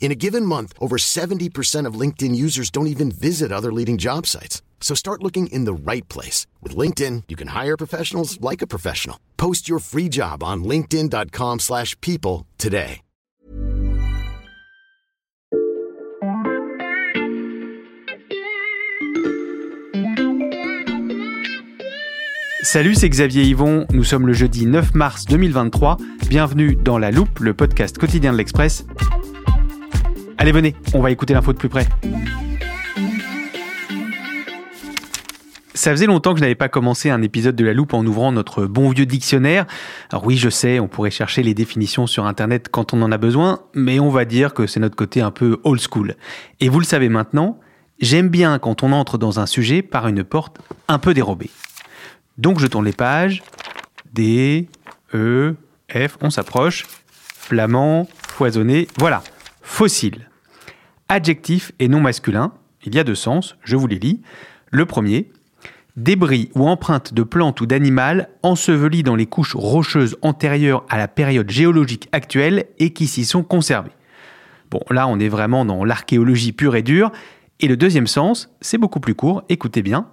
In a given month, over 70% of LinkedIn users don't even visit other leading job sites. So start looking in the right place. With LinkedIn, you can hire professionals like a professional. Post your free job on linkedin.com slash people today. Salut, c'est Xavier Yvon. Nous sommes le jeudi 9 mars 2023. Bienvenue dans La Loupe, le podcast quotidien de l'Express. Allez, venez, on va écouter l'info de plus près. Ça faisait longtemps que je n'avais pas commencé un épisode de La Loupe en ouvrant notre bon vieux dictionnaire. Alors oui, je sais, on pourrait chercher les définitions sur Internet quand on en a besoin, mais on va dire que c'est notre côté un peu old school. Et vous le savez maintenant, j'aime bien quand on entre dans un sujet par une porte un peu dérobée. Donc je tourne les pages. D, E, F, on s'approche. Flamand, foisonné, voilà. Fossile. Adjectif et non masculin. Il y a deux sens, je vous les lis. Le premier, débris ou empreintes de plantes ou d'animal ensevelis dans les couches rocheuses antérieures à la période géologique actuelle et qui s'y sont conservés. Bon, là, on est vraiment dans l'archéologie pure et dure. Et le deuxième sens, c'est beaucoup plus court, écoutez bien,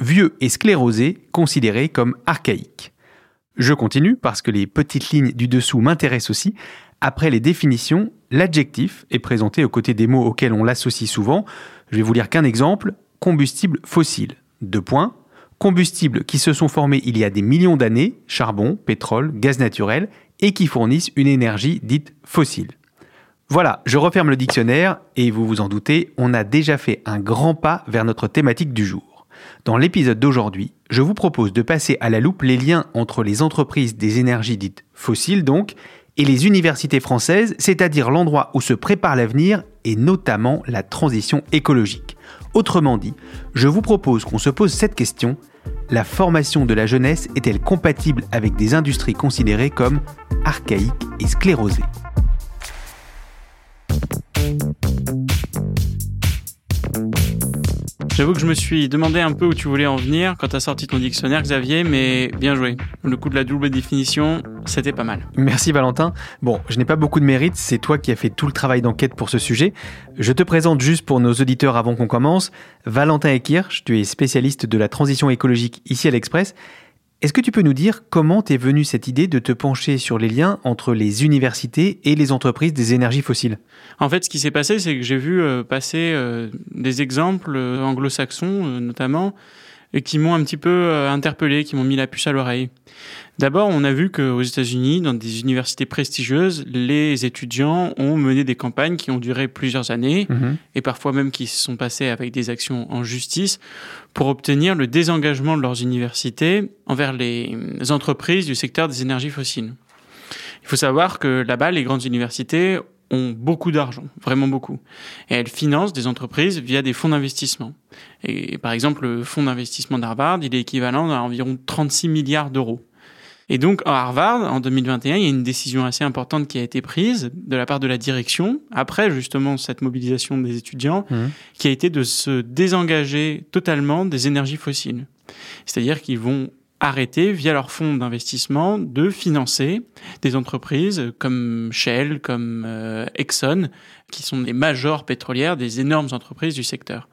vieux et sclérosé, considéré comme archaïque. Je continue parce que les petites lignes du dessous m'intéressent aussi. Après les définitions, l'adjectif est présenté aux côtés des mots auxquels on l'associe souvent. Je vais vous lire qu'un exemple combustible fossile. Deux points. Combustibles qui se sont formés il y a des millions d'années, charbon, pétrole, gaz naturel, et qui fournissent une énergie dite fossile. Voilà, je referme le dictionnaire, et vous vous en doutez, on a déjà fait un grand pas vers notre thématique du jour. Dans l'épisode d'aujourd'hui, je vous propose de passer à la loupe les liens entre les entreprises des énergies dites fossiles donc, et les universités françaises, c'est-à-dire l'endroit où se prépare l'avenir et notamment la transition écologique. Autrement dit, je vous propose qu'on se pose cette question, la formation de la jeunesse est-elle compatible avec des industries considérées comme archaïques et sclérosées? J'avoue que je me suis demandé un peu où tu voulais en venir quand tu as sorti ton dictionnaire, Xavier, mais bien joué. Le coup de la double définition, c'était pas mal. Merci Valentin. Bon, je n'ai pas beaucoup de mérite, c'est toi qui as fait tout le travail d'enquête pour ce sujet. Je te présente juste pour nos auditeurs avant qu'on commence. Valentin Ekirch, tu es spécialiste de la transition écologique ici à l'Express. Est-ce que tu peux nous dire comment t'es venue cette idée de te pencher sur les liens entre les universités et les entreprises des énergies fossiles? En fait, ce qui s'est passé, c'est que j'ai vu euh, passer euh, des exemples euh, anglo-saxons notamment, et qui m'ont un petit peu interpellé, qui m'ont mis la puce à l'oreille. D'abord, on a vu qu'aux États-Unis, dans des universités prestigieuses, les étudiants ont mené des campagnes qui ont duré plusieurs années, Mhm. et parfois même qui se sont passées avec des actions en justice, pour obtenir le désengagement de leurs universités envers les entreprises du secteur des énergies fossiles. Il faut savoir que là-bas, les grandes universités ont beaucoup d'argent, vraiment beaucoup. Et elles financent des entreprises via des fonds d'investissement. Et par exemple, le fonds d'investissement d'Harvard, il est équivalent à environ 36 milliards d'euros. Et donc, à Harvard, en 2021, il y a une décision assez importante qui a été prise de la part de la direction, après justement cette mobilisation des étudiants, Mhm. qui a été de se désengager totalement des énergies fossiles. C'est-à-dire qu'ils vont arrêter, via leur fonds d'investissement, de financer des entreprises comme Shell, comme euh, Exxon, qui sont des majors pétrolières, des énormes entreprises du secteur.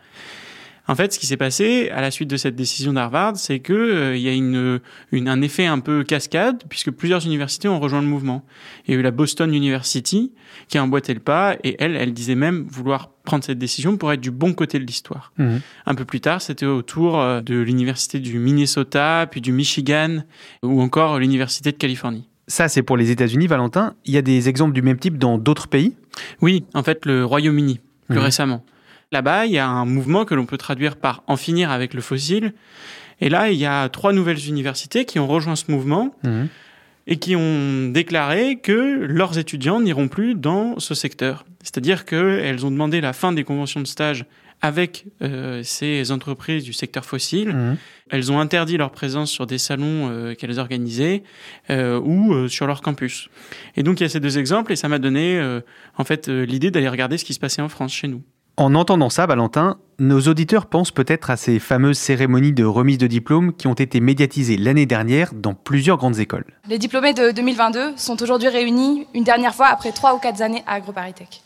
En fait, ce qui s'est passé à la suite de cette décision d'Harvard, c'est que euh, il y a une, une, un effet un peu cascade, puisque plusieurs universités ont rejoint le mouvement. Il y a eu la Boston University qui a emboîté le pas, et elle, elle disait même vouloir prendre cette décision pour être du bon côté de l'histoire. Mhm. Un peu plus tard, c'était autour euh, de l'université du Minnesota, puis du Michigan, ou encore l'université de Californie. Ça, c'est pour les États-Unis, Valentin. Il y a des exemples du même type dans d'autres pays? Oui, en fait, le Royaume-Uni, plus Mhm. récemment. Là-bas, il y a un mouvement que l'on peut traduire par en finir avec le fossile. Et là, il y a trois nouvelles universités qui ont rejoint ce mouvement Mhm. et qui ont déclaré que leurs étudiants n'iront plus dans ce secteur. C'est-à-dire qu'elles ont demandé la fin des conventions de stage avec euh, ces entreprises du secteur fossile. Mhm. Elles ont interdit leur présence sur des salons euh, qu'elles organisaient euh, ou sur leur campus. Et donc il y a ces deux exemples et ça m'a donné en fait l'idée d'aller regarder ce qui se passait en France chez nous. En entendant ça, Valentin, nos auditeurs pensent peut-être à ces fameuses cérémonies de remise de diplômes qui ont été médiatisées l'année dernière dans plusieurs grandes écoles. Les diplômés de 2022 sont aujourd'hui réunis une dernière fois après trois ou quatre années à AgroParisTech.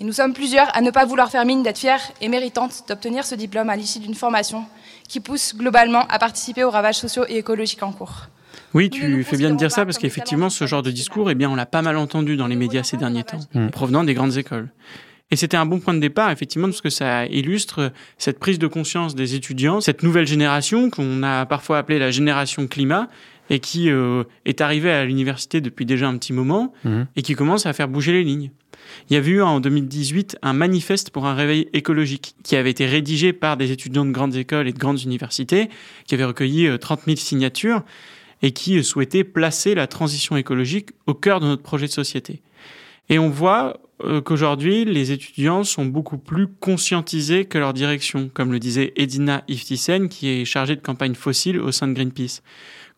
Et nous sommes plusieurs à ne pas vouloir faire mine d'être fiers et méritantes d'obtenir ce diplôme à l'issue d'une formation qui pousse globalement à participer aux ravages sociaux et écologiques en cours. Oui, tu fais bien de dire ça parce qu'effectivement, ce genre de discours, eh bien, on l'a pas mal entendu dans les médias ces derniers temps, provenant des grandes écoles. Et c'était un bon point de départ, effectivement, parce que ça illustre cette prise de conscience des étudiants, cette nouvelle génération qu'on a parfois appelée la génération climat, et qui euh, est arrivée à l'université depuis déjà un petit moment, Mhm. et qui commence à faire bouger les lignes. Il y avait eu en 2018 un manifeste pour un réveil écologique qui avait été rédigé par des étudiants de grandes écoles et de grandes universités, qui avait recueilli euh, 30 000 signatures et qui euh, souhaitait placer la transition écologique au cœur de notre projet de société. Et on voit euh, qu'aujourd'hui, les étudiants sont beaucoup plus conscientisés que leur direction, comme le disait Edina Iftisen, qui est chargée de campagne fossile au sein de Greenpeace.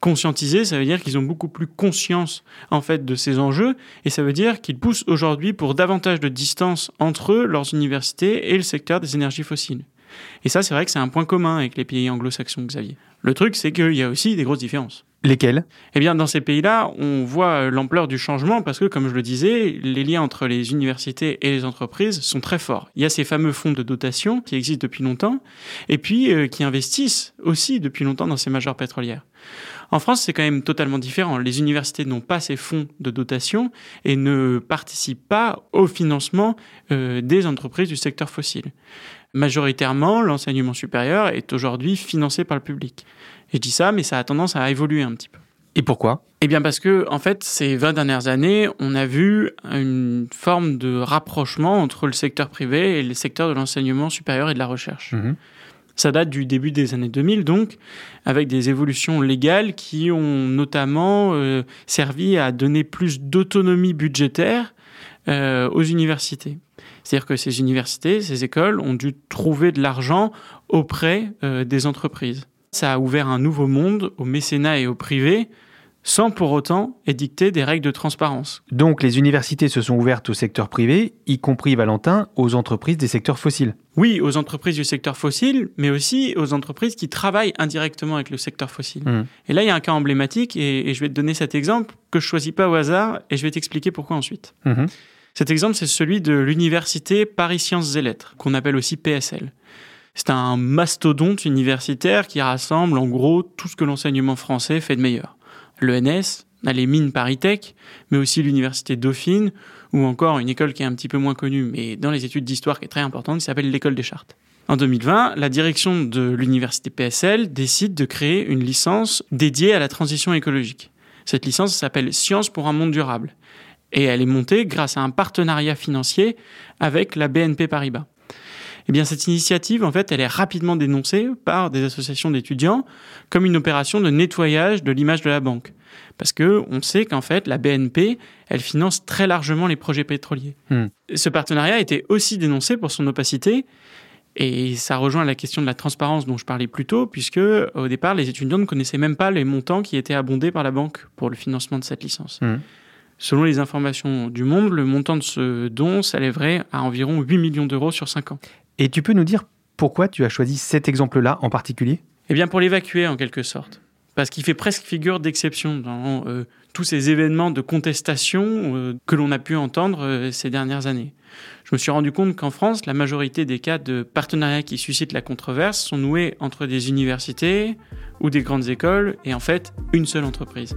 Conscientisés, ça veut dire qu'ils ont beaucoup plus conscience en fait de ces enjeux, et ça veut dire qu'ils poussent aujourd'hui pour davantage de distance entre eux, leurs universités et le secteur des énergies fossiles. Et ça, c'est vrai que c'est un point commun avec les pays anglo-saxons, Xavier. Le truc, c'est qu'il y a aussi des grosses différences. Lesquels Eh bien, dans ces pays-là, on voit euh, l'ampleur du changement parce que, comme je le disais, les liens entre les universités et les entreprises sont très forts. Il y a ces fameux fonds de dotation qui existent depuis longtemps et puis euh, qui investissent aussi depuis longtemps dans ces majeures pétrolières. En France, c'est quand même totalement différent. Les universités n'ont pas ces fonds de dotation et ne participent pas au financement euh, des entreprises du secteur fossile. Majoritairement, l'enseignement supérieur est aujourd'hui financé par le public. Et je dis ça, mais ça a tendance à évoluer un petit peu. Et pourquoi? Eh bien parce que, en fait, ces 20 dernières années, on a vu une forme de rapprochement entre le secteur privé et le secteur de l'enseignement supérieur et de la recherche. Mhm. Ça date du début des années 2000, donc, avec des évolutions légales qui ont notamment euh, servi à donner plus d'autonomie budgétaire euh, aux universités. C'est-à-dire que ces universités, ces écoles ont dû trouver de l'argent auprès euh, des entreprises. Ça a ouvert un nouveau monde au mécénat et au privé, sans pour autant édicter des règles de transparence. Donc les universités se sont ouvertes au secteur privé, y compris Valentin, aux entreprises des secteurs fossiles. Oui, aux entreprises du secteur fossile, mais aussi aux entreprises qui travaillent indirectement avec le secteur fossile. Mhm. Et là, il y a un cas emblématique, et, et je vais te donner cet exemple que je choisis pas au hasard, et je vais t'expliquer pourquoi ensuite. Mhm. Cet exemple, c'est celui de l'université Paris Sciences et Lettres, qu'on appelle aussi PSL. C'est un mastodonte universitaire qui rassemble en gros tout ce que l'enseignement français fait de meilleur. L'ENS, les mines ParisTech, mais aussi l'université Dauphine, ou encore une école qui est un petit peu moins connue, mais dans les études d'histoire qui est très importante, qui s'appelle l'école des Chartes. En 2020, la direction de l'université PSL décide de créer une licence dédiée à la transition écologique. Cette licence s'appelle Sciences pour un monde durable. Et elle est montée grâce à un partenariat financier avec la BNP Paribas. Eh bien, cette initiative, en fait, elle est rapidement dénoncée par des associations d'étudiants comme une opération de nettoyage de l'image de la banque. Parce que on sait qu'en fait, la BNP, elle finance très largement les projets pétroliers. Hmm. Ce partenariat a été aussi dénoncé pour son opacité. Et ça rejoint la question de la transparence dont je parlais plus tôt, puisque au départ, les étudiants ne connaissaient même pas les montants qui étaient abondés par la banque pour le financement de cette licence. Mhm. Selon les informations du Monde, le montant de ce don s'élèverait à environ 8 millions d'euros sur 5 ans. Et tu peux nous dire pourquoi tu as choisi cet exemple-là en particulier? Eh bien, pour l'évacuer en quelque sorte. parce qu'il fait presque figure d'exception dans euh, tous ces événements de contestation euh, que l'on a pu entendre euh, ces dernières années. Je me suis rendu compte qu'en France, la majorité des cas de partenariats qui suscitent la controverse sont noués entre des universités ou des grandes écoles et en fait une seule entreprise.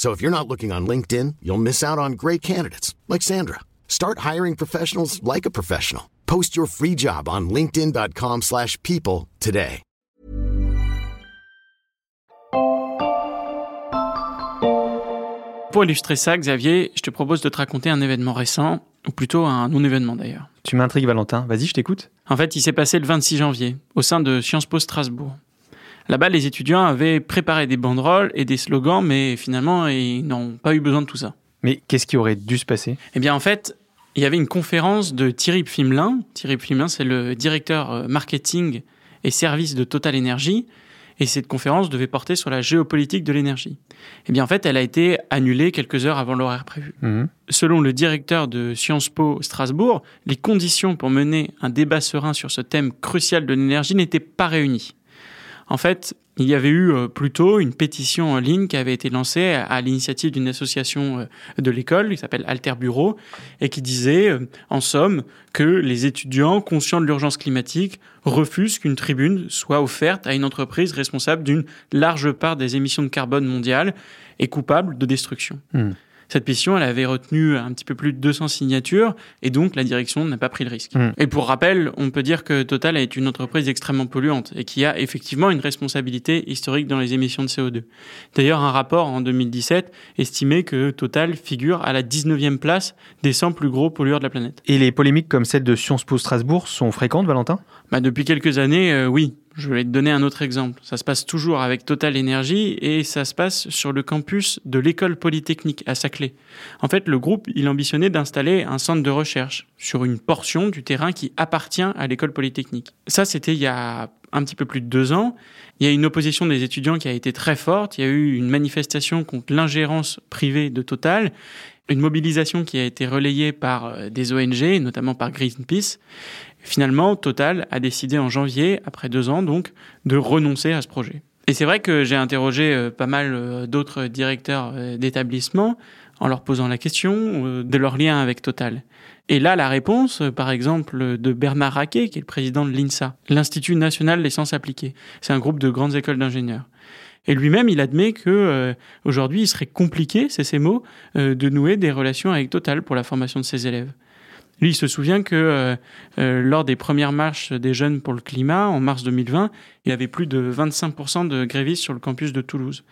So if you're not looking on LinkedIn, you'll miss out on great candidates like Sandra. Start hiring professionals like a professional. Post your free job on linkedin.com/people slash people today. Pour illustrer ça, Xavier, je te propose de te raconter un événement récent, ou plutôt un non-événement d'ailleurs. Tu m'intrigues, Valentin. Vas-y, je t'écoute. En fait, il s'est passé le 26 janvier, au sein de Sciences Po Strasbourg. Là-bas, les étudiants avaient préparé des banderoles et des slogans, mais finalement, ils n'ont pas eu besoin de tout ça. Mais qu'est-ce qui aurait dû se passer? Eh bien, en fait, il y avait une conférence de Thierry Pflimelin. Thierry Pflimelin, c'est le directeur euh, marketing et service de Total Energy. Et cette conférence devait porter sur la géopolitique de l'énergie. Eh bien, en fait, elle a été annulée quelques heures avant l'horaire prévu. Mhm. Selon le directeur de Sciences Po Strasbourg, les conditions pour mener un débat serein sur ce thème crucial de l'énergie n'étaient pas réunies. En fait, il y avait eu euh, plutôt une pétition en ligne qui avait été lancée à, à l'initiative d'une association euh, de l'école qui s'appelle Alter Bureau et qui disait, euh, en somme, que les étudiants conscients de l'urgence climatique refusent qu'une tribune soit offerte à une entreprise responsable d'une large part des émissions de carbone mondiales et coupable de destruction. Hmm. Cette pétition, elle avait retenu un petit peu plus de 200 signatures et donc la direction n'a pas pris le risque. Mm. Et pour rappel, on peut dire que Total est une entreprise extrêmement polluante et qui a effectivement une responsabilité historique dans les émissions de CO2. D'ailleurs, un rapport en 2017 estimait que Total figure à la 19e place des 100 plus gros pollueurs de la planète. Et les polémiques comme celle de Sciences Po Strasbourg sont fréquentes, Valentin? Bah, depuis quelques années, euh, oui. Je vais te donner un autre exemple. Ça se passe toujours avec Total Energy et ça se passe sur le campus de l'école polytechnique à Saclay. En fait, le groupe, il ambitionnait d'installer un centre de recherche sur une portion du terrain qui appartient à l'école polytechnique. Ça, c'était il y a un petit peu plus de deux ans. Il y a une opposition des étudiants qui a été très forte. Il y a eu une manifestation contre l'ingérence privée de Total une mobilisation qui a été relayée par euh, des ONG, notamment par Greenpeace. Finalement, Total a décidé en janvier, après deux ans donc, de renoncer à ce projet. Et c'est vrai que j'ai interrogé euh, pas mal euh, d'autres directeurs euh, d'établissements en leur posant la question de leur lien avec Total. Et là, la réponse, par exemple, de Bernard Raquet, qui est le président de l'INSA, l'Institut national des sciences appliquées. C'est un groupe de grandes écoles d'ingénieurs. Et lui-même, il admet que aujourd'hui, il serait compliqué, c'est ses mots, de nouer des relations avec Total pour la formation de ses élèves. Lui, il se souvient que euh, euh, lors des premières marches des jeunes pour le climat, en mars 2020, il y avait plus de 25% de grévistes sur le campus de Toulouse.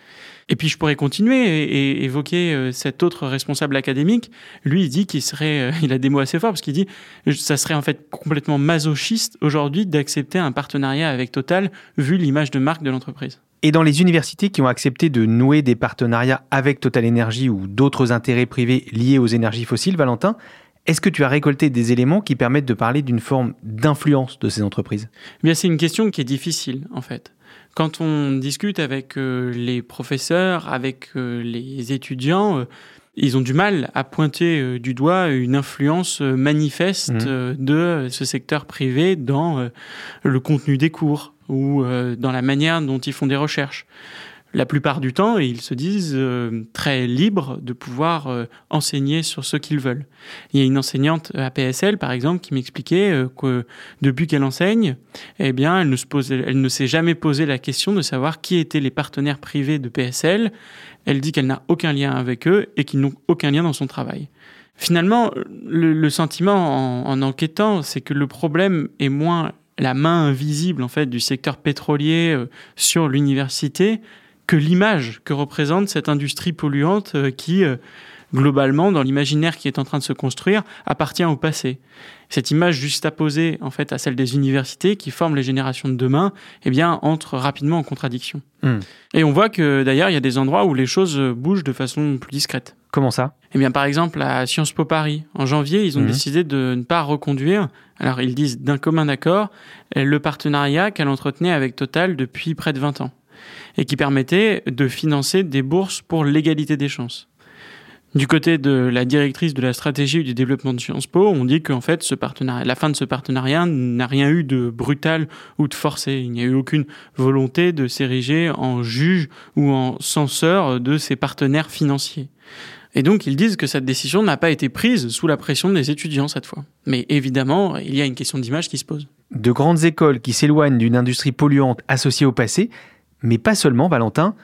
Et puis, je pourrais continuer et, évoquer euh, cet autre responsable académique. Lui, il dit qu'il serait, il a des mots assez forts parce qu'il dit, ça serait en fait complètement masochiste aujourd'hui d'accepter un partenariat avec Total vu l'image de marque de l'entreprise. Et dans les universités qui ont accepté de nouer des partenariats avec Total Energy ou d'autres intérêts privés liés aux énergies fossiles, Valentin, est-ce que tu as récolté des éléments qui permettent de parler d'une forme d'influence de ces entreprises? Eh Bien, c'est une question qui est difficile, en fait. Quand on discute avec euh, les professeurs, avec euh, les étudiants, euh, ils ont du mal à pointer du doigt une influence manifeste euh, de ce secteur privé dans le contenu des cours ou dans la manière dont ils font des recherches. La plupart du temps, ils se disent euh, très libres de pouvoir euh, enseigner sur ce qu'ils veulent. Il y a une enseignante à PSL, par exemple, qui m'expliquait euh, que depuis qu'elle enseigne, eh bien, elle ne, se elle ne s'est jamais posé la question de savoir qui étaient les partenaires privés de PSL. Elle dit qu'elle n'a aucun lien avec eux et qu'ils n'ont aucun lien dans son travail. Finalement, le, sentiment en, en enquêtant, c'est que le problème est moins la main invisible en fait du secteur pétrolier euh, sur l'université que l'image que représente cette industrie polluante euh, qui euh, globalement, dans l'imaginaire qui est en train de se construire, appartient au passé. Cette image juxtaposée en fait à celle des universités qui forment les générations de demain, eh bien, entre rapidement en contradiction. Hmm. Et on voit que d'ailleurs, il y a des endroits où les choses bougent de façon plus discrète. Comment ça? Eh bien, par exemple, à Sciences Po Paris, en janvier, ils ont Mhm. décidé de ne pas reconduire, alors ils disent d'un commun accord, le partenariat qu'elle entretenait avec Total depuis près de 20 ans, et qui permettait de financer des bourses pour l'égalité des chances. Du côté de la directrice de la stratégie du développement de Sciences Po, on dit qu'en fait, la fin de ce partenariat n'a rien eu de brutal ou de forcé. Il n'y a eu aucune volonté de s'ériger en juge ou en censeur de ses partenaires financiers. Et donc, ils disent que cette décision n'a pas été prise sous la pression des étudiants cette fois. Mais évidemment, il y a une question d'image qui se pose. De grandes écoles qui s'éloignent d'une industrie polluante associée au passé, mais pas seulement, Valentin.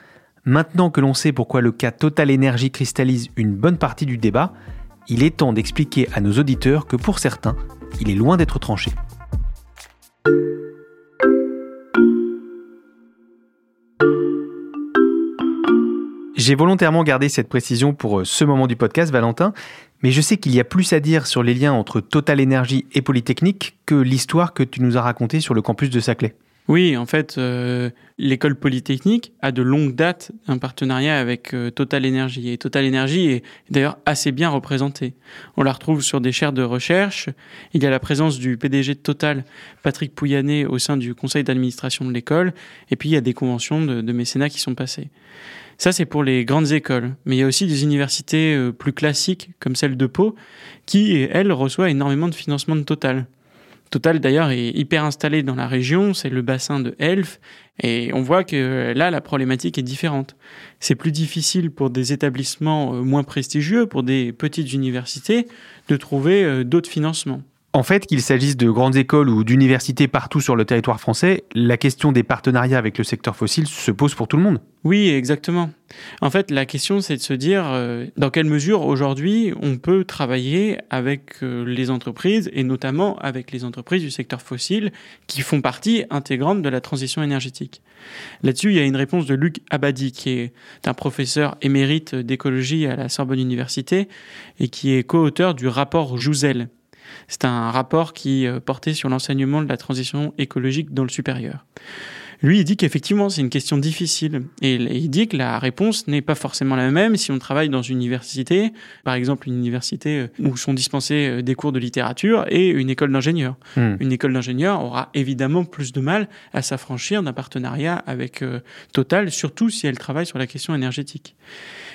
Maintenant que l'on sait pourquoi le cas Total Energy cristallise une bonne partie du débat, il est temps d'expliquer à nos auditeurs que pour certains, il est loin d'être tranché. J'ai volontairement gardé cette précision pour euh, ce moment du podcast, Valentin, mais je sais qu'il y a plus à dire sur les liens entre Total Energy et Polytechnique que l'histoire que tu nous as racontée sur le campus de Saclay. Oui, en fait, euh, l'école polytechnique a de longue date un partenariat avec euh, Total Energy. Et Total Energy est d'ailleurs assez bien représentée. On la retrouve sur des chaires de recherche. Il y a la présence du PDG de Total, Patrick Pouyanné, au sein du conseil d'administration de l'école. Et puis, il y a des conventions de, mécénat qui sont passées. Ça, c'est pour les grandes écoles. Mais il y a aussi des universités euh, plus classiques, comme celle de Pau, qui, elle, reçoit énormément de financement de Total. Total d'ailleurs est hyper installé dans la région, c'est le bassin de Elf, et on voit que là la problématique est différente. C'est plus difficile pour des établissements euh, moins prestigieux, pour des petites universités, de trouver euh, d'autres financements. En fait, qu'il s'agisse de grandes écoles ou d'universités partout sur le territoire français, la question des partenariats avec le secteur fossile se pose pour tout le monde. Oui, exactement. En fait, la question, c'est de se dire euh, dans quelle mesure aujourd'hui on peut travailler avec euh, les entreprises et notamment avec les entreprises du secteur fossile qui font partie intégrante de la transition énergétique. Là-dessus, il y a une réponse de Luc Abadi, qui est un professeur émérite d'écologie à la Sorbonne Université et qui est co-auteur du rapport Jouzel. C'est un rapport qui euh, portait sur l'enseignement de la transition écologique dans le supérieur. Lui, il dit qu'effectivement, c'est une question difficile. Et il dit que la réponse n'est pas forcément la même si on travaille dans une université, par exemple une université euh, où sont dispensés euh, des cours de littérature et une école d'ingénieurs. Hmm. Une école d'ingénieurs aura évidemment plus de mal à s'affranchir d'un partenariat avec euh, Total, surtout si elle travaille sur la question énergétique.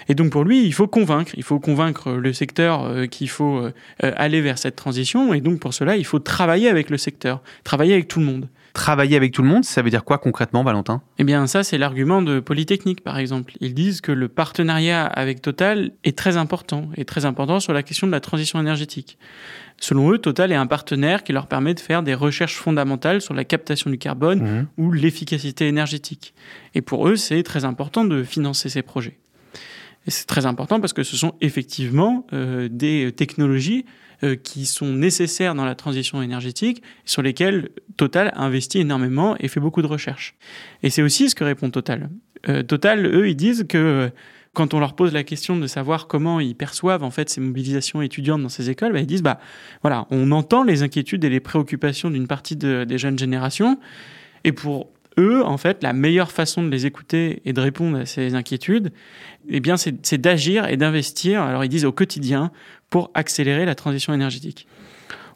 Et donc pour lui, il faut convaincre, il faut convaincre le secteur euh, qu'il faut euh, aller vers cette transition. Et donc pour cela, il faut travailler avec le secteur, travailler avec tout le monde. Travailler avec tout le monde, ça veut dire quoi concrètement, Valentin? Eh bien, ça, c'est l'argument de Polytechnique, par exemple. Ils disent que le partenariat avec Total est très important, et très important sur la question de la transition énergétique. Selon eux, Total est un partenaire qui leur permet de faire des recherches fondamentales sur la captation du carbone Mhm. ou l'efficacité énergétique. Et pour eux, c'est très important de financer ces projets. Et c'est très important parce que ce sont effectivement euh, des technologies euh, qui sont nécessaires dans la transition énergétique, sur lesquelles Total investit énormément et fait beaucoup de recherches. Et c'est aussi ce que répond Total. Euh, Total, eux, ils disent que quand on leur pose la question de savoir comment ils perçoivent en fait ces mobilisations étudiantes dans ces écoles, bah, ils disent bah voilà, on entend les inquiétudes et les préoccupations d'une partie de- des jeunes générations, et pour eux, en fait, la meilleure façon de les écouter et de répondre à ces inquiétudes, eh bien, c'est d'agir et d'investir. Alors, ils disent au quotidien pour accélérer la transition énergétique.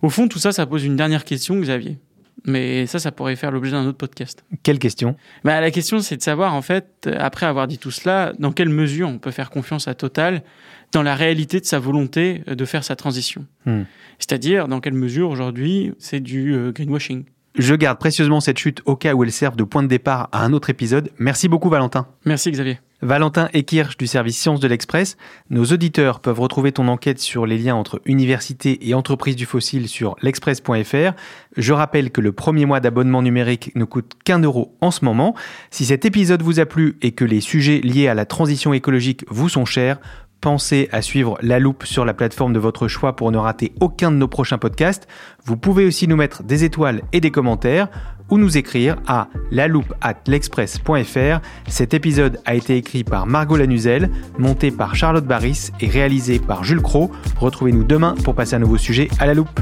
Au fond, tout ça, ça pose une dernière question, Xavier. Mais ça, ça pourrait faire l'objet d'un autre podcast. Quelle question? Bah, la question, c'est de savoir, en fait, après avoir dit tout cela, dans quelle mesure on peut faire confiance à Total dans la réalité de sa volonté de faire sa transition? Hmm. C'est-à-dire, dans quelle mesure, aujourd'hui, c'est du euh, greenwashing. Je garde précieusement cette chute au cas où elle serve de point de départ à un autre épisode. Merci beaucoup, Valentin. Merci, Xavier. Valentin Ekirch du service Sciences de l'Express. Nos auditeurs peuvent retrouver ton enquête sur les liens entre université et entreprise du fossile sur l'express.fr. Je rappelle que le premier mois d'abonnement numérique ne coûte qu'un euro en ce moment. Si cet épisode vous a plu et que les sujets liés à la transition écologique vous sont chers, Pensez à suivre La Loupe sur la plateforme de votre choix pour ne rater aucun de nos prochains podcasts. Vous pouvez aussi nous mettre des étoiles et des commentaires ou nous écrire à l'express.fr. Cet épisode a été écrit par Margot Lanuzel, monté par Charlotte Barris et réalisé par Jules Cro. Retrouvez-nous demain pour passer un nouveau sujet à la loupe.